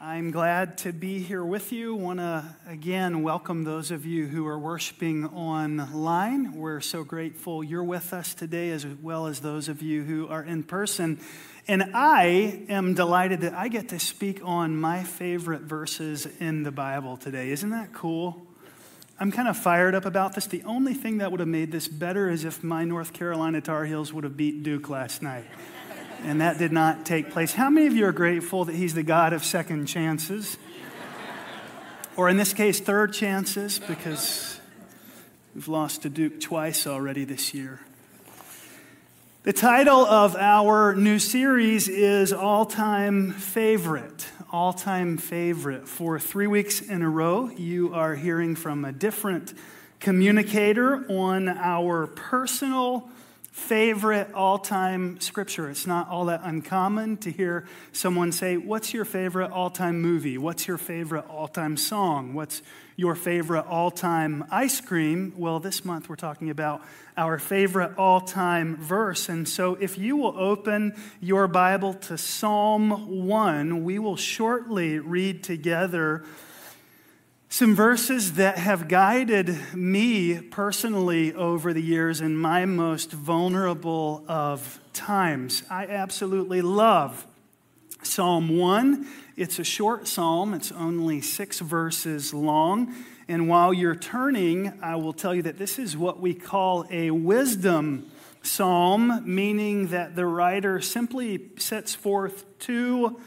I'm glad to be here with you. Want to again welcome those of you who are worshiping online. We're so grateful you're with us today, as well as those of you who are in person. And I am delighted that I get to speak on my favorite verses in the Bible today. Isn't that cool? I'm kind of fired up about this. The only thing that would have made this better is if my North Carolina Tar Heels would have beat Duke last night. And that did not take place. How many of you are grateful that He's the God of second chances? Or in this case, third chances, because we've lost to Duke twice already this year. The title of our new series is All Time Favorite. All Time Favorite. For three weeks in a row, you are hearing from a different communicator on our personal favorite all time scripture. It's not all that uncommon to hear someone say, What's your favorite all time movie? What's your favorite all time song? What's your favorite all time ice cream? Well, this month we're talking about our favorite all time verse. And so if you will open your Bible to Psalm 1, we will shortly read together some verses that have guided me personally over the years in my most vulnerable of times. I absolutely love Psalm 1. It's a short psalm, it's only six verses long. And while you're turning, I will tell you that this is what we call a wisdom psalm, meaning that the writer simply sets forth two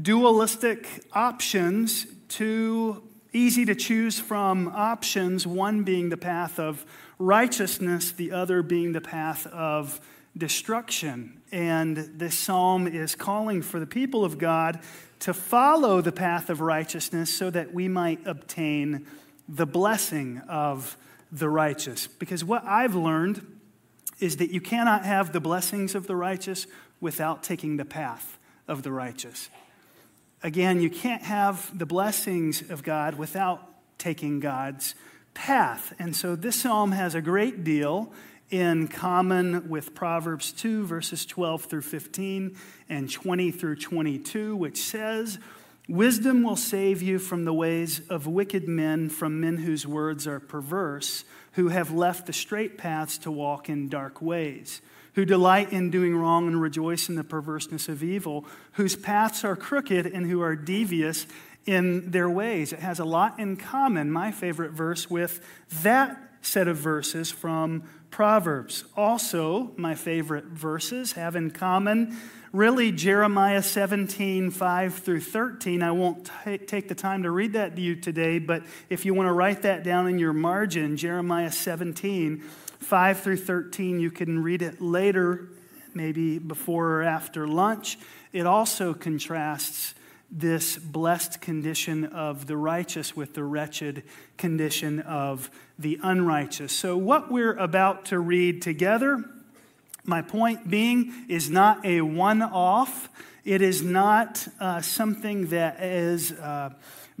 dualistic options, two easy to choose from options, one being the path of righteousness, the other being the path of destruction. And this psalm is calling for the people of God to follow the path of righteousness so that we might obtain the blessing of the righteous. Because what I've learned is that you cannot have the blessings of the righteous without taking the path of the righteous. Again, you can't have the blessings of God without taking God's path. And so this psalm has a great deal in common with Proverbs 2, verses 12 through 15 and 20 through 22, which says, Wisdom will save you from the ways of wicked men, from men whose words are perverse, who have left the straight paths to walk in dark ways who delight in doing wrong and rejoice in the perverseness of evil, whose paths are crooked and who are devious in their ways. It has a lot in common, my favorite verse, with that set of verses from Proverbs. Also, my favorite verses have in common really Jeremiah 17, 5 through 13. I won't t- take the time to read that to you today, but if you want to write that down in your margin, Jeremiah 17, 5 through 13. You can read it later, maybe before or after lunch. It also contrasts this blessed condition of the righteous with the wretched condition of the unrighteous. So, what we're about to read together, my point being, is not a one off. It is not uh, something that is. Uh,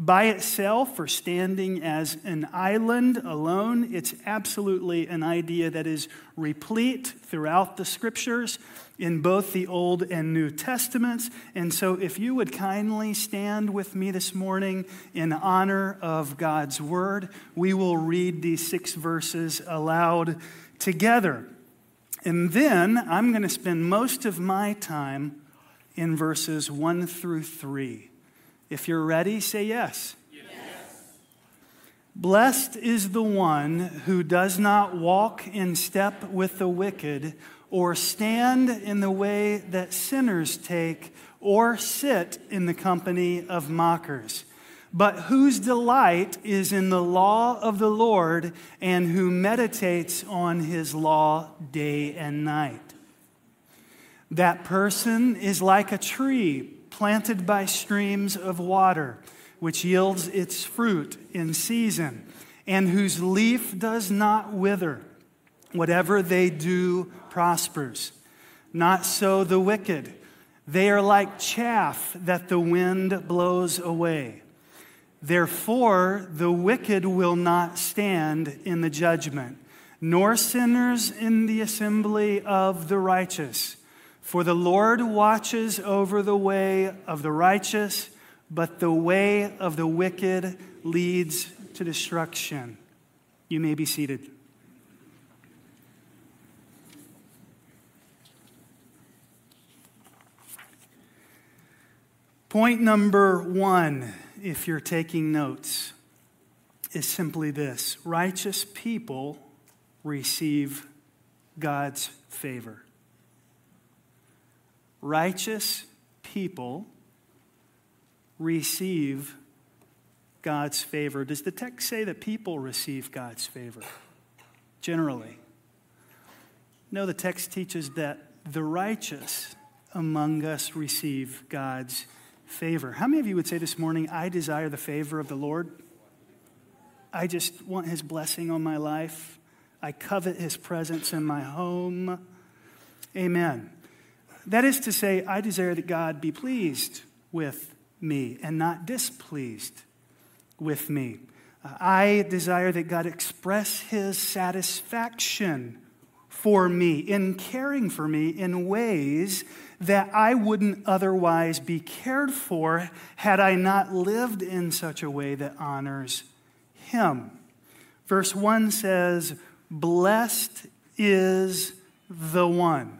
by itself or standing as an island alone. It's absolutely an idea that is replete throughout the scriptures in both the Old and New Testaments. And so, if you would kindly stand with me this morning in honor of God's word, we will read these six verses aloud together. And then I'm going to spend most of my time in verses 1 through 3. If you're ready, say yes. yes. Blessed is the one who does not walk in step with the wicked, or stand in the way that sinners take, or sit in the company of mockers, but whose delight is in the law of the Lord, and who meditates on his law day and night. That person is like a tree planted by streams of water, which yields its fruit in season, and whose leaf does not wither. Whatever they do prospers. Not so the wicked. They are like chaff that the wind blows away. Therefore, the wicked will not stand in the judgment, nor sinners in the assembly of the righteous. For the Lord watches over the way of the righteous, but the way of the wicked leads to destruction. You may be seated. Point number one, if you're taking notes, is simply this righteous people receive God's favor. Righteous people receive God's favor. Does the text say that people receive God's favor? Generally. No, the text teaches that the righteous among us receive God's favor. How many of you would say this morning, I desire the favor of the Lord? I just want his blessing on my life. I covet his presence in my home. Amen. That is to say, I desire that God be pleased with me and not displeased with me. Uh, I desire that God express his satisfaction for me, in caring for me in ways that I wouldn't otherwise be cared for had I not lived in such a way that honors Him. Verse 1 says, Blessed is the one.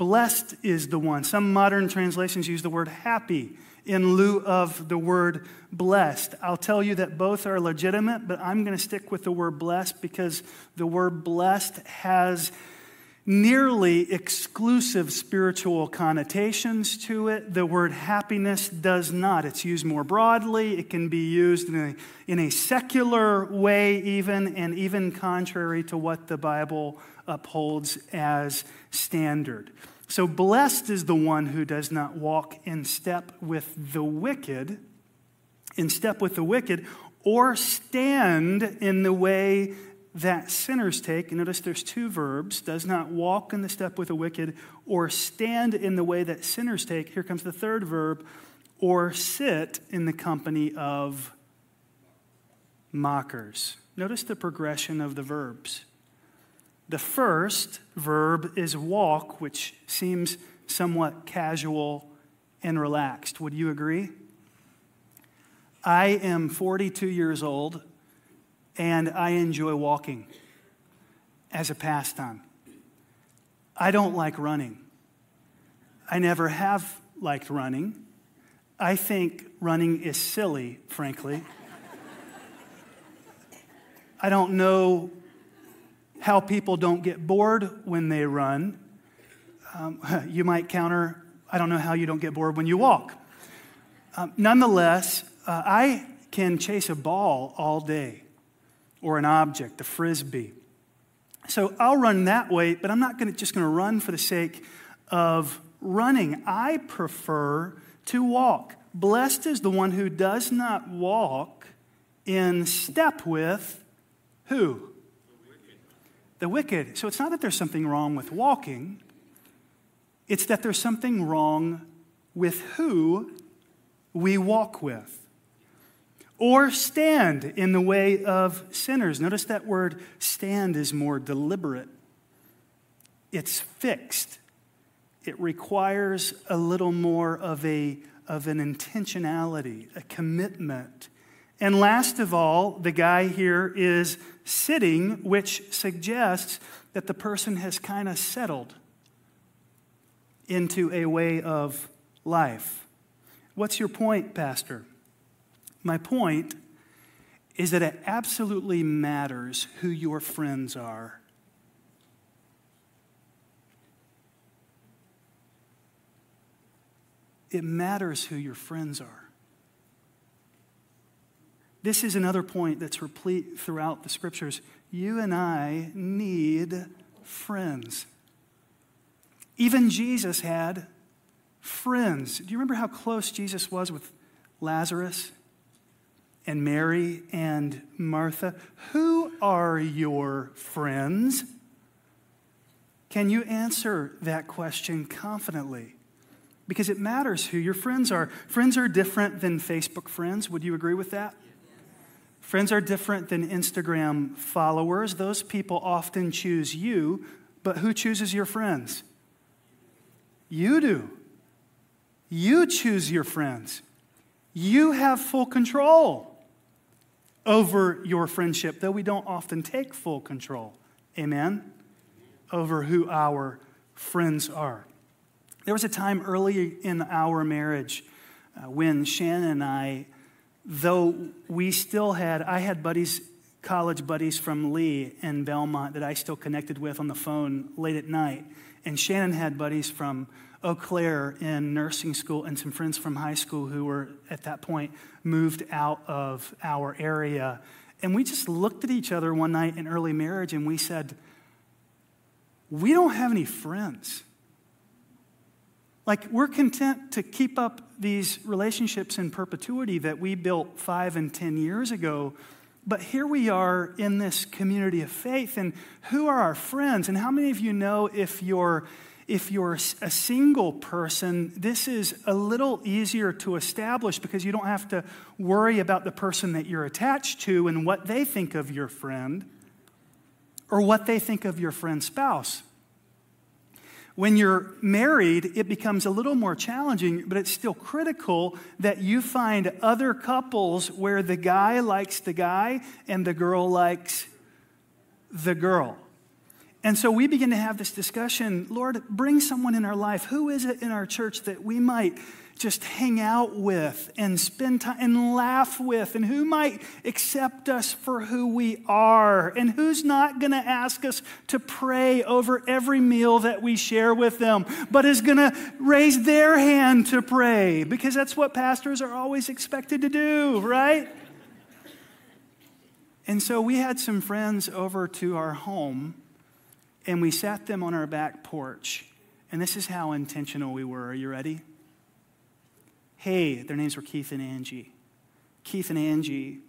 Blessed is the one. Some modern translations use the word happy in lieu of the word blessed. I'll tell you that both are legitimate, but I'm going to stick with the word blessed because the word blessed has nearly exclusive spiritual connotations to it. The word happiness does not. It's used more broadly, it can be used in a, in a secular way, even, and even contrary to what the Bible upholds as standard. So, blessed is the one who does not walk in step with the wicked, in step with the wicked, or stand in the way that sinners take. Notice there's two verbs does not walk in the step with the wicked, or stand in the way that sinners take. Here comes the third verb, or sit in the company of mockers. Notice the progression of the verbs. The first verb is walk, which seems somewhat casual and relaxed. Would you agree? I am 42 years old and I enjoy walking as a pastime. I don't like running. I never have liked running. I think running is silly, frankly. I don't know how people don't get bored when they run. Um, you might counter, I don't know how you don't get bored when you walk. Um, nonetheless, uh, I can chase a ball all day or an object, a frisbee. So I'll run that way, but I'm not gonna, just going to run for the sake of running. I prefer to walk. Blessed is the one who does not walk in step with who? The wicked. So it's not that there's something wrong with walking, it's that there's something wrong with who we walk with or stand in the way of sinners. Notice that word stand is more deliberate, it's fixed. It requires a little more of, a, of an intentionality, a commitment. And last of all, the guy here is sitting, which suggests that the person has kind of settled into a way of life. What's your point, Pastor? My point is that it absolutely matters who your friends are. It matters who your friends are. This is another point that's replete throughout the scriptures. You and I need friends. Even Jesus had friends. Do you remember how close Jesus was with Lazarus? and Mary and Martha, who are your friends? Can you answer that question confidently? Because it matters who your friends are. Friends are different than Facebook friends. Would you agree with that? Friends are different than Instagram followers. Those people often choose you, but who chooses your friends? You do. You choose your friends. You have full control over your friendship, though we don't often take full control. Amen? Over who our friends are. There was a time early in our marriage uh, when Shannon and I, though we still had, I had buddies, college buddies from Lee in Belmont that I still connected with on the phone late at night. And Shannon had buddies from Eau Claire in nursing school and some friends from high school who were at that point moved out of our area. And we just looked at each other one night in early marriage and we said, We don't have any friends. Like, we're content to keep up these relationships in perpetuity that we built five and 10 years ago. But here we are in this community of faith, and who are our friends? And how many of you know if you're if you're a single person, this is a little easier to establish because you don't have to worry about the person that you're attached to and what they think of your friend or what they think of your friend's spouse. When you're married, it becomes a little more challenging, but it's still critical that you find other couples where the guy likes the guy and the girl likes the girl. And so we begin to have this discussion Lord, bring someone in our life. Who is it in our church that we might just hang out with and spend time and laugh with, and who might accept us for who we are, and who's not going to ask us to pray over every meal that we share with them, but is going to raise their hand to pray because that's what pastors are always expected to do, right? And so we had some friends over to our home, and we sat them on our back porch. And this is how intentional we were. Are you ready? Hey, their names were Keith and Angie. Keith and Angie,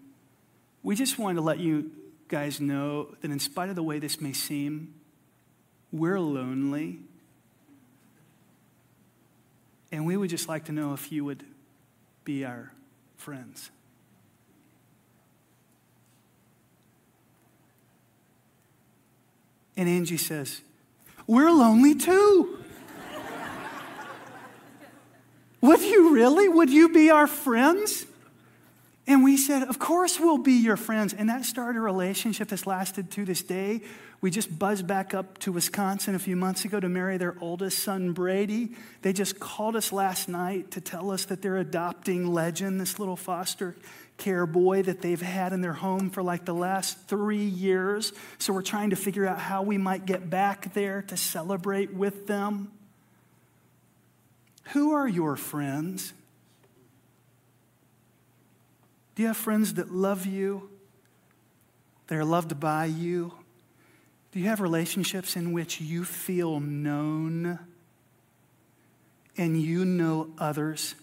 we just wanted to let you guys know that in spite of the way this may seem, we're lonely. And we would just like to know if you would be our friends. And Angie says, We're lonely too. Would you really? Would you be our friends? And we said, Of course, we'll be your friends. And that started a relationship that's lasted to this day. We just buzzed back up to Wisconsin a few months ago to marry their oldest son, Brady. They just called us last night to tell us that they're adopting Legend, this little foster care boy that they've had in their home for like the last three years. So we're trying to figure out how we might get back there to celebrate with them. Who are your friends? Do you have friends that love you? They're loved by you? Do you have relationships in which you feel known and you know others?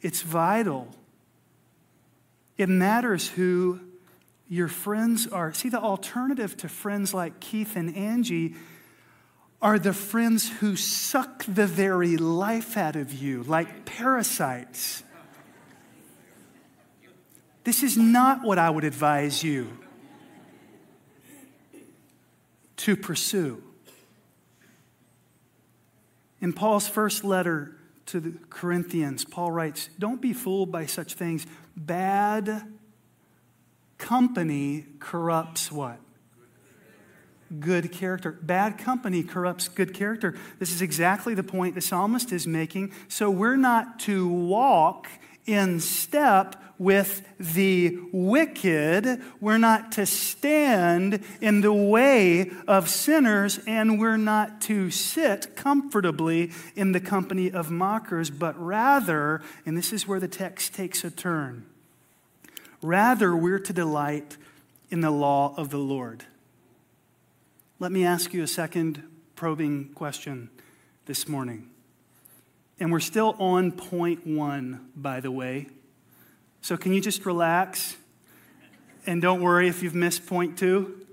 It's vital. It matters who your friends are. See, the alternative to friends like Keith and Angie are the friends who suck the very life out of you, like parasites. This is not what I would advise you to pursue. In Paul's first letter to the Corinthians, Paul writes, Don't be fooled by such things. Bad company corrupts what? Good character. Bad company corrupts good character. This is exactly the point the psalmist is making. So we're not to walk in step with the wicked. We're not to stand in the way of sinners, and we're not to sit comfortably in the company of mockers, but rather, and this is where the text takes a turn, rather, we're to delight in the law of the Lord. Let me ask you a second probing question this morning. And we're still on point one, by the way. So can you just relax and don't worry if you've missed point two?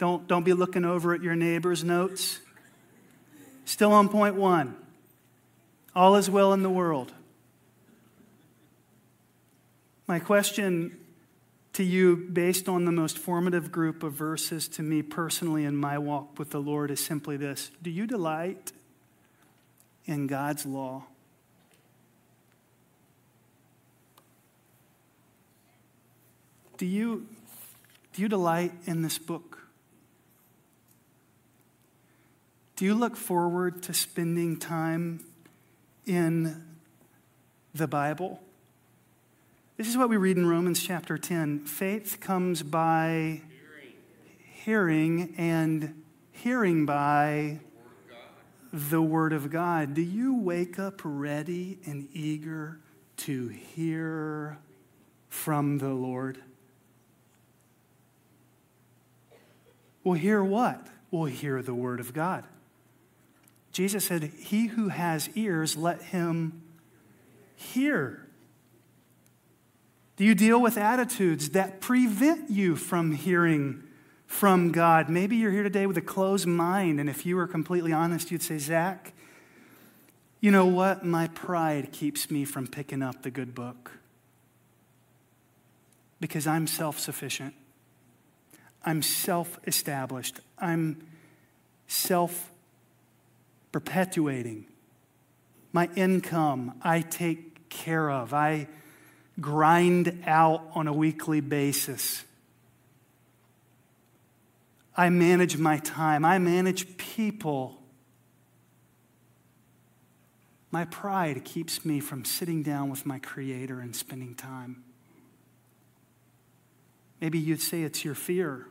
Don't, don't be looking over at your neighbor's notes. Still on point one. All is well in the world. My question to you based on the most formative group of verses to me personally in my walk with the Lord is simply this Do you delight in God's law? Do you, do you delight in this book? Do you look forward to spending time in the Bible? This is what we read in Romans chapter 10. Faith comes by hearing, and hearing by the Word of God. Do you wake up ready and eager to hear from the Lord? Well, hear what? Well, hear the Word of God. Jesus said, He who has ears, let him hear. Do you deal with attitudes that prevent you from hearing from God? Maybe you're here today with a closed mind, and if you were completely honest, you'd say, Zach, you know what? My pride keeps me from picking up the good book because I'm self sufficient, I'm self established, I'm self perpetuating. My income, I take care of. I grind out on a weekly basis. I manage my time. I manage people. My pride keeps me from sitting down with my Creator and spending time. Maybe you'd say it's your fear.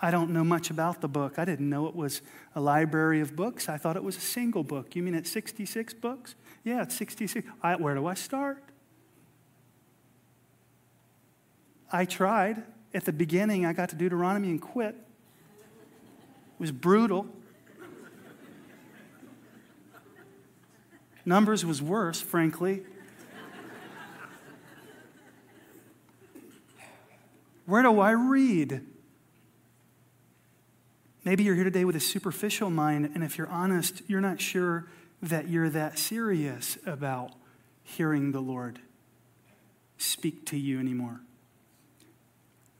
I don't know much about the book. I didn't know it was a library of books. I thought it was a single book. You mean it's 66 books? Yeah, it's 66. I, where do I start? I tried. At the beginning, I got to Deuteronomy and quit. It was brutal. Numbers was worse, frankly. Where do I read? Maybe you're here today with a superficial mind, and if you're honest, you're not sure that you're that serious about hearing the Lord speak to you anymore.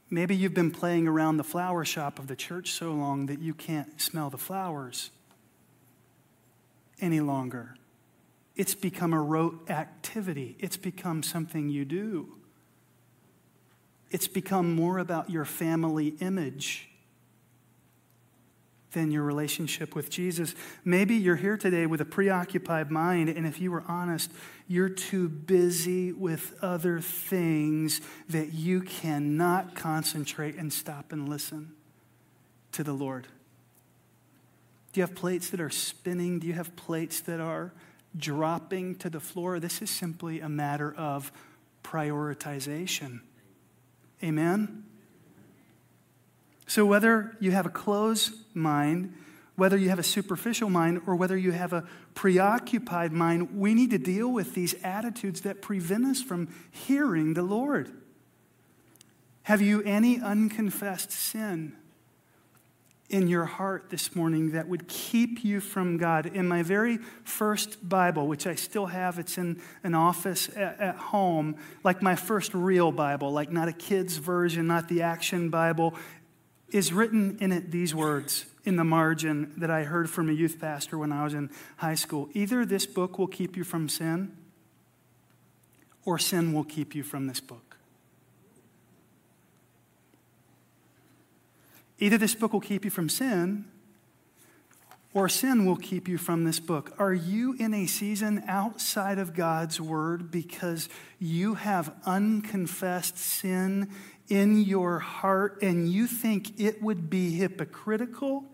Maybe you've been playing around the flower shop of the church so long that you can't smell the flowers any longer. It's become a rote activity, it's become something you do. It's become more about your family image than your relationship with Jesus. Maybe you're here today with a preoccupied mind, and if you were honest, you're too busy with other things that you cannot concentrate and stop and listen to the Lord. Do you have plates that are spinning? Do you have plates that are dropping to the floor? This is simply a matter of prioritization. Amen? So, whether you have a closed mind, whether you have a superficial mind, or whether you have a preoccupied mind, we need to deal with these attitudes that prevent us from hearing the Lord. Have you any unconfessed sin in your heart this morning that would keep you from God? In my very first Bible, which I still have, it's in an office at, at home, like my first real Bible, like not a kid's version, not the action Bible is written in it these words in the margin that I heard from a youth pastor when I was in high school. Either this book will keep you from sin, or sin will keep you from this book. Either this book will keep you from sin, or sin will keep you from this book. Are you in a season outside of God's word because you have unconfessed sin in your heart and you think it would be hypocritical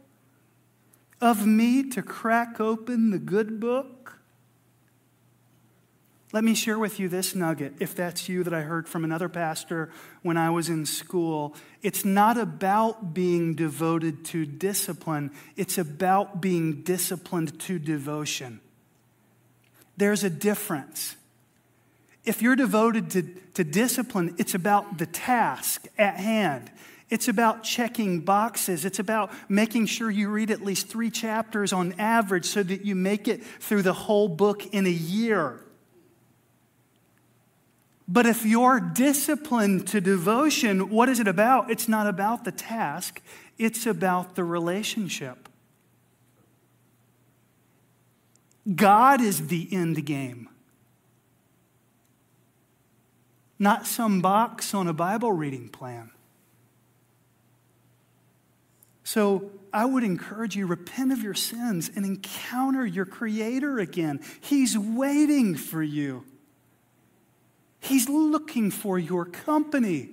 of me to crack open the good book? Let me share with you this nugget, if that's you that I heard from another pastor when I was in school. It's not about being devoted to discipline, it's about being disciplined to devotion. There's a difference. If you're devoted to, to discipline, it's about the task at hand. It's about checking boxes. It's about making sure you read at least three chapters on average so that you make it through the whole book in a year. But if you're disciplined to devotion, what is it about? It's not about the task, it's about the relationship. God is the end game not some box on a Bible reading plan. So I would encourage you repent of your sins and encounter your creator again. He's waiting for you. He's looking for your company.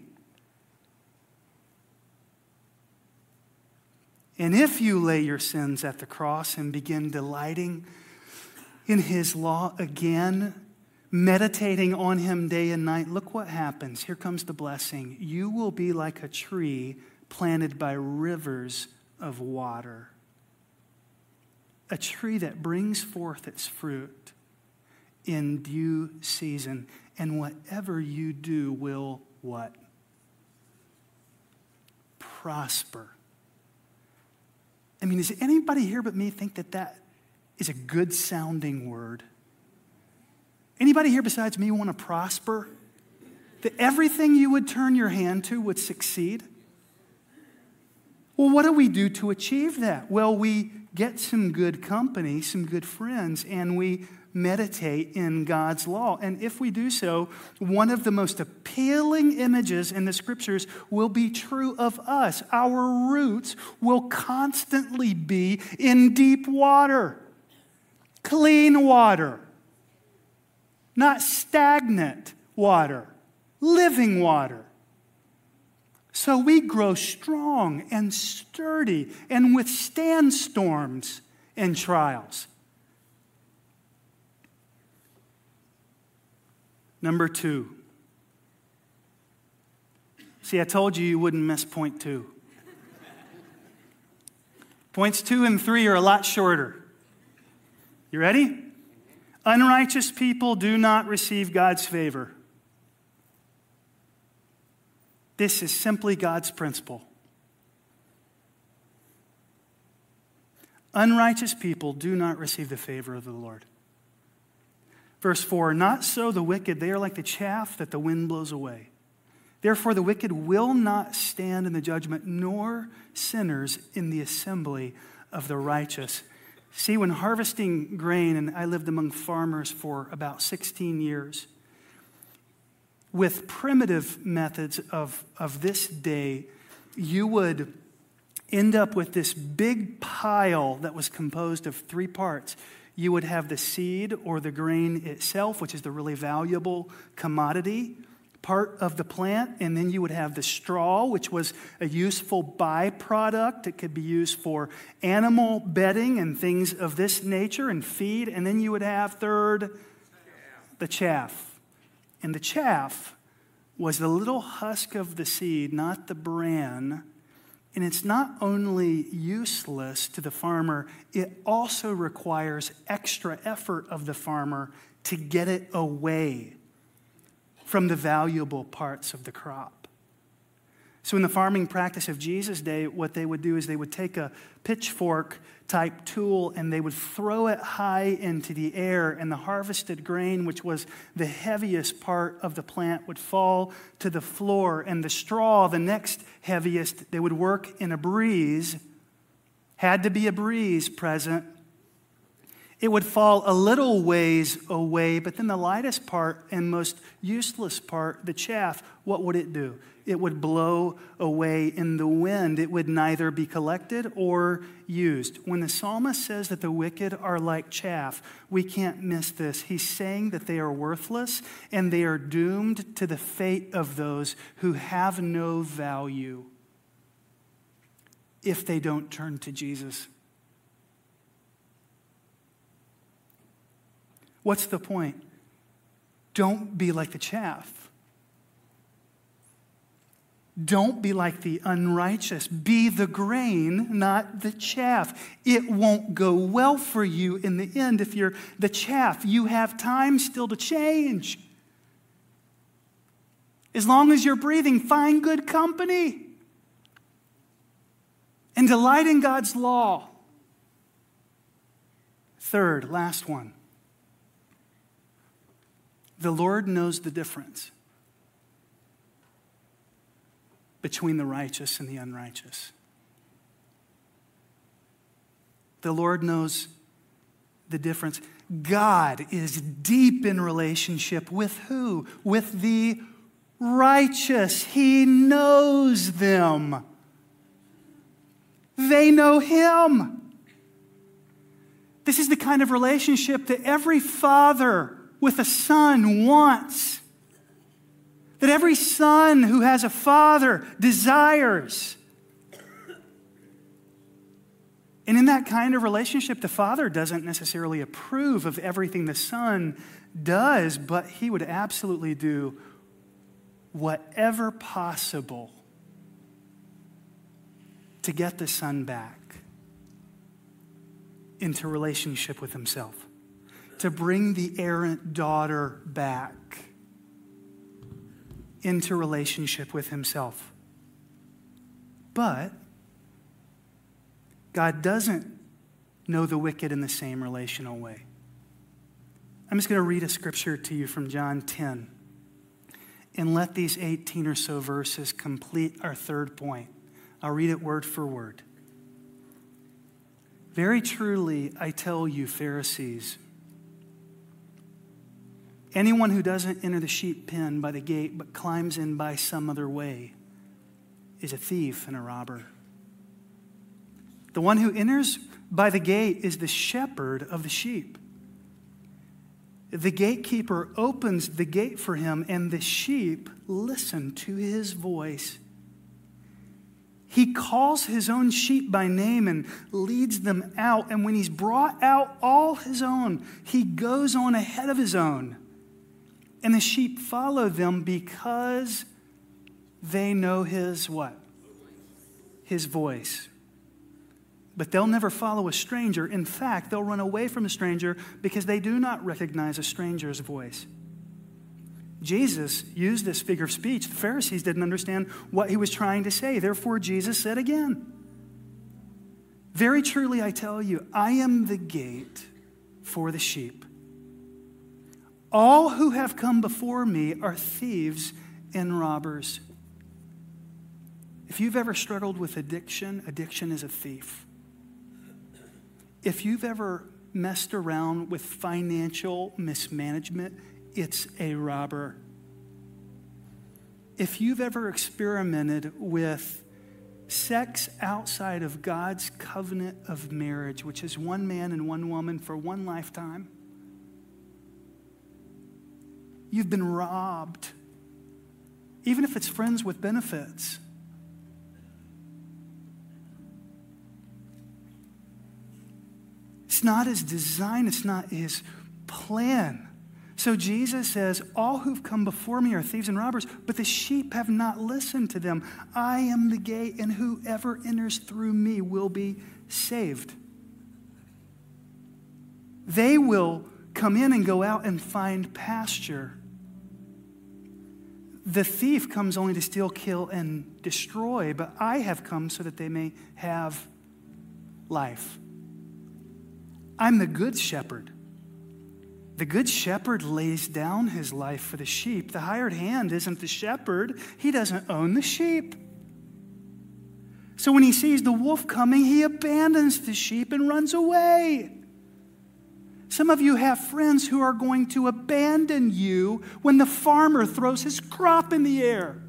And if you lay your sins at the cross and begin delighting in his law again, meditating on him day and night, look what happens. Here comes the blessing. You will be like a tree planted by rivers of water, a tree that brings forth its fruit in due season. And whatever you do will what? Prosper. I mean, does anybody here but me think that that is a good sounding word? Anybody here besides me want to prosper? That everything you would turn your hand to would succeed? Well, what do we do to achieve that? Well, we get some good company, some good friends, and we meditate in God's law. And if we do so, one of the most appealing images in the scriptures will be true of us. Our roots will constantly be in deep water, clean water not stagnant water, living water. So we grow strong and sturdy and withstand storms and trials. Number two. See, I told you you wouldn't miss point two. Points two and three are a lot shorter. You ready? Unrighteous people do not receive God's favor. This is simply God's principle. Unrighteous people do not receive the favor of the Lord. Verse 4 Not so the wicked, they are like the chaff that the wind blows away. Therefore, the wicked will not stand in the judgment, nor sinners in the assembly of the righteous. See, when harvesting grain, and I lived among farmers for about 16 years, with primitive methods of, of this day, you would end up with this big pile that was composed of three parts. You would have the seed or the grain itself, which is the really valuable commodity part of the plant, and then you would have the straw, which was a useful byproduct. It could be used for animal bedding and things of this nature and feed. And then you would have, third, the chaff. And the chaff was the little husk of the seed, not the bran. And it's not only useless to the farmer, it also requires extra effort of the farmer to get it away from the valuable parts of the crop. So, in the farming practice of Jesus' day, what they would do is they would take a pitchfork type tool and they would throw it high into the air, and the harvested grain, which was the heaviest part of the plant, would fall to the floor. And the straw, the next heaviest, they would work in a breeze, had to be a breeze present it would fall a little ways away, but then the lightest part and most useless part, the chaff, what would it do? It would blow away in the wind. It would neither be collected or used. When the psalmist says that the wicked are like chaff, we can't miss this. He's saying that they are worthless and they are doomed to the fate of those who have no value if they don't turn to Jesus. What's the point? Don't be like the chaff. Don't be like the unrighteous. Be the grain, not the chaff. It won't go well for you in the end if you're the chaff. You have time still to change. As long as you're breathing, find good company and delight in God's law. Third, last one. The Lord knows the difference between the righteous and the unrighteous. The Lord knows the difference. God is deep in relationship with who? With the righteous. He knows them. They know Him. This is the kind of relationship that every father with a son wants. That every son who has a father desires. And in that kind of relationship, the father doesn't necessarily approve of everything the son does, but he would absolutely do whatever possible to get the son back into relationship with himself, to bring the errant daughter back into relationship with himself. But God doesn't know the wicked in the same relational way. I'm just going to read a scripture to you from John 10 and let these 18 or so verses complete our third point. I'll read it word for word. Very truly, I tell you, Pharisees, anyone who doesn't enter the sheep pen by the gate but climbs in by some other way is a thief and a robber. The one who enters by the gate is the shepherd of the sheep. The gatekeeper opens the gate for him, and the sheep listen to his voice. He calls his own sheep by name and leads them out. And when he's brought out all his own, he goes on ahead of his own. And the sheep follow them because they know his what? His voice but they'll never follow a stranger. In fact, they'll run away from a stranger because they do not recognize a stranger's voice. Jesus used this figure of speech. The Pharisees didn't understand what he was trying to say. Therefore, Jesus said again, Very truly, I tell you, I am the gate for the sheep. All who have come before me are thieves and robbers. If you've ever struggled with addiction, addiction is a thief. If you've ever messed around with financial mismanagement, it's a robber. If you've ever experimented with sex outside of God's covenant of marriage, which is one man and one woman for one lifetime, you've been robbed, even if it's friends with benefits. It's not his design, it's not his plan. So Jesus says, All who've come before me are thieves and robbers, but the sheep have not listened to them. I am the gate, and whoever enters through me will be saved. They will come in and go out and find pasture. The thief comes only to steal, kill, and destroy, but I have come so that they may have life. I'm the good shepherd. The good shepherd lays down his life for the sheep. The hired hand isn't the shepherd, he doesn't own the sheep. So when he sees the wolf coming, he abandons the sheep and runs away. Some of you have friends who are going to abandon you when the farmer throws his crop in the air.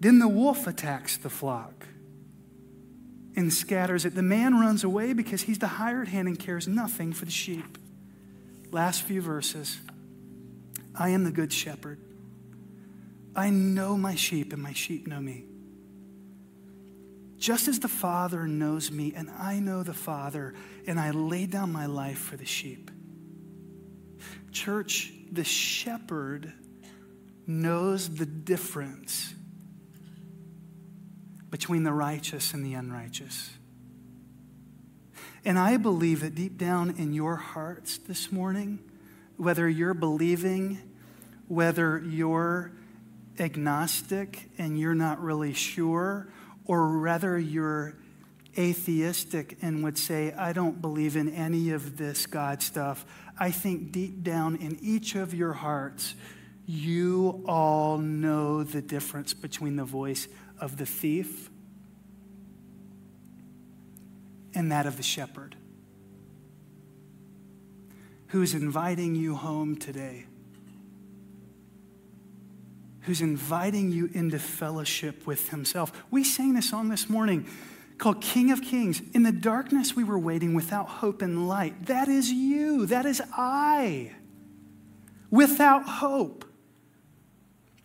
Then the wolf attacks the flock and scatters it. The man runs away because he's the hired hand and cares nothing for the sheep. Last few verses I am the good shepherd. I know my sheep, and my sheep know me. Just as the Father knows me, and I know the Father, and I lay down my life for the sheep. Church, the shepherd knows the difference between the righteous and the unrighteous. And I believe that deep down in your hearts this morning, whether you're believing, whether you're agnostic and you're not really sure, or rather you're atheistic and would say, I don't believe in any of this God stuff, I think deep down in each of your hearts, you all know the difference between the voice of the thief and that of the shepherd who's inviting you home today, who's inviting you into fellowship with himself. We sang this song this morning called King of Kings. In the darkness, we were waiting without hope and light. That is you. That is I. Without hope.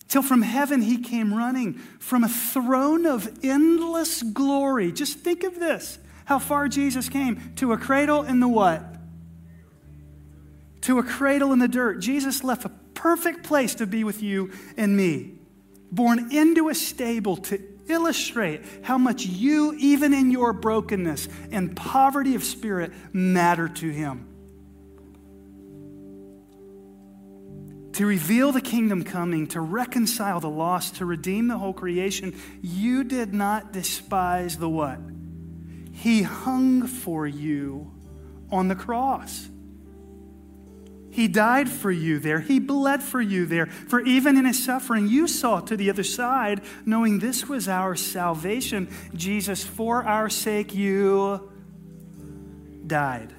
Till from heaven he came running from a throne of endless glory. Just think of this how far Jesus came to a cradle in the what? To a cradle in the dirt. Jesus left a perfect place to be with you and me. Born into a stable to illustrate how much you, even in your brokenness and poverty of spirit, matter to Him. To reveal the kingdom coming, to reconcile the lost, to redeem the whole creation, you did not despise the what? He hung for you on the cross. He died for you there. He bled for you there. For even in his suffering, you saw to the other side, knowing this was our salvation. Jesus, for our sake, you died.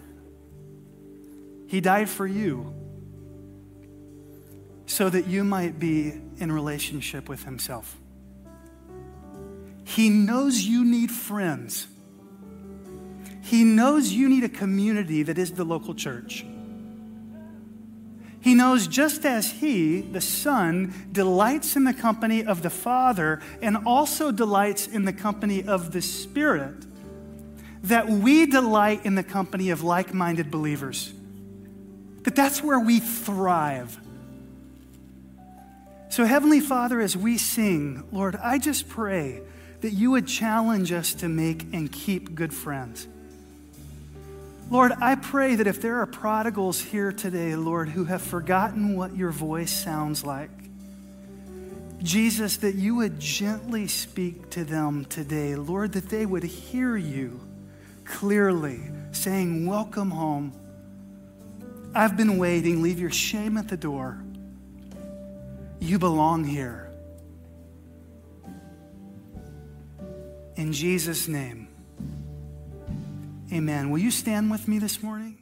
He died for you so that you might be in relationship with himself. He knows you need friends. He knows you need a community that is the local church. He knows just as He, the Son, delights in the company of the Father and also delights in the company of the Spirit, that we delight in the company of like minded believers. That that's where we thrive. So, Heavenly Father, as we sing, Lord, I just pray that you would challenge us to make and keep good friends. Lord, I pray that if there are prodigals here today, Lord, who have forgotten what your voice sounds like, Jesus, that you would gently speak to them today. Lord, that they would hear you clearly saying, Welcome home. I've been waiting. Leave your shame at the door. You belong here. In Jesus' name. Amen. Will you stand with me this morning?